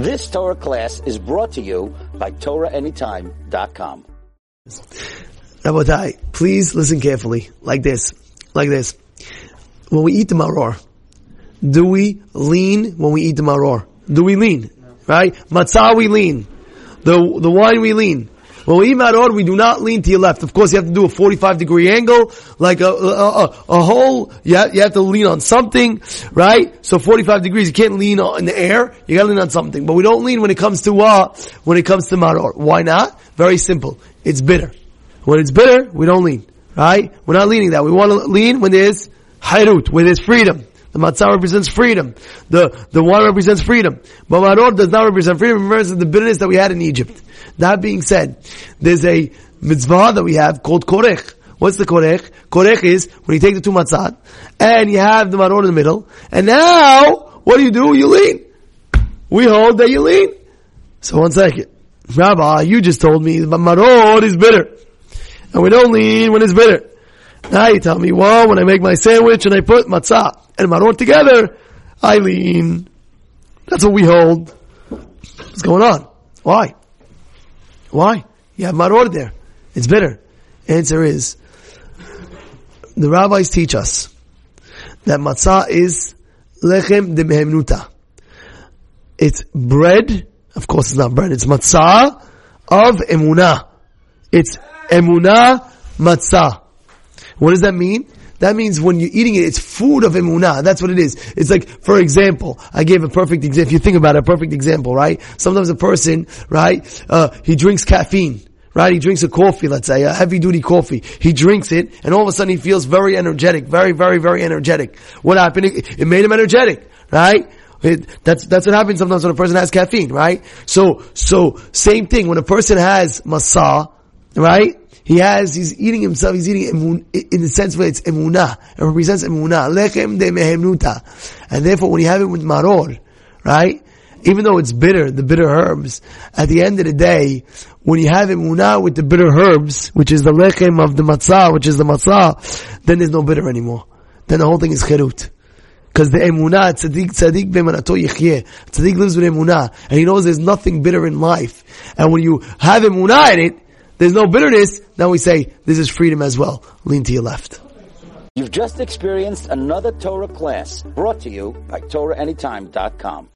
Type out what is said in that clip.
This Torah class is brought to you by TorahAnytime.com. Rabotai, please listen carefully, like this, like this. When we eat the maror, do we lean when we eat the maror? Do we lean? Right? Matzah we lean. The, the wine we lean. When we eat maror, we do not lean to your left. Of course, you have to do a 45 degree angle, like a, a, a, a hole. You have, you have to lean on something, right? So 45 degrees, you can't lean in the air. You gotta lean on something. But we don't lean when it comes to, uh, when it comes to maror. Why not? Very simple. It's bitter. When it's bitter, we don't lean, right? We're not leaning that. We want to lean when there's hayrut, when there's freedom. The matzah represents freedom. The, the wine represents freedom. But maror does not represent freedom. It represents the bitterness that we had in Egypt. That being said, there's a mitzvah that we have called korech. What's the korech? Korech is when you take the two matzah and you have the maror in the middle. And now, what do you do? You lean. We hold that you lean. So one second. Rabbi, you just told me maror is bitter. And we don't lean when it's bitter. Now you tell me, well, when I make my sandwich and I put matzah and maror together, I lean. That's what we hold. What's going on? Why? Why? You have maror there. It's bitter. Answer is, the rabbis teach us that matzah is lechem de mehemnuta. It's bread, of course it's not bread, it's matzah of emunah. It's emunah matzah. What does that mean? That means when you're eating it, it's food of emunah. That's what it is. It's like, for example, I gave a perfect example. If you think about it, a perfect example, right? Sometimes a person, right, uh, he drinks caffeine. Right? He drinks a coffee, let's say, a heavy duty coffee. He drinks it, and all of a sudden he feels very energetic, very, very, very energetic. What happened? It, it made him energetic, right? It, that's, that's what happens sometimes when a person has caffeine, right? So, so, same thing, when a person has masa, right? He has, he's eating himself, he's eating emun, in the sense where it's emunah. It represents emunah. Lechem de mehemnuta. And therefore when you have it with maror, right? Even though it's bitter, the bitter herbs, at the end of the day, when you have emunah with the bitter herbs, which is the lechem of the matzah, which is the matzah, then there's no bitter anymore. Then the whole thing is cherut. Because the emunah, tzaddik, tzaddik b'emanato yichyeh. Tzaddik lives with emunah, and he knows there's nothing bitter in life. And when you have emunah in it, there's no bitterness, now we say, this is freedom as well. Lean to your left. You've just experienced another Torah class brought to you by TorahAnytime.com.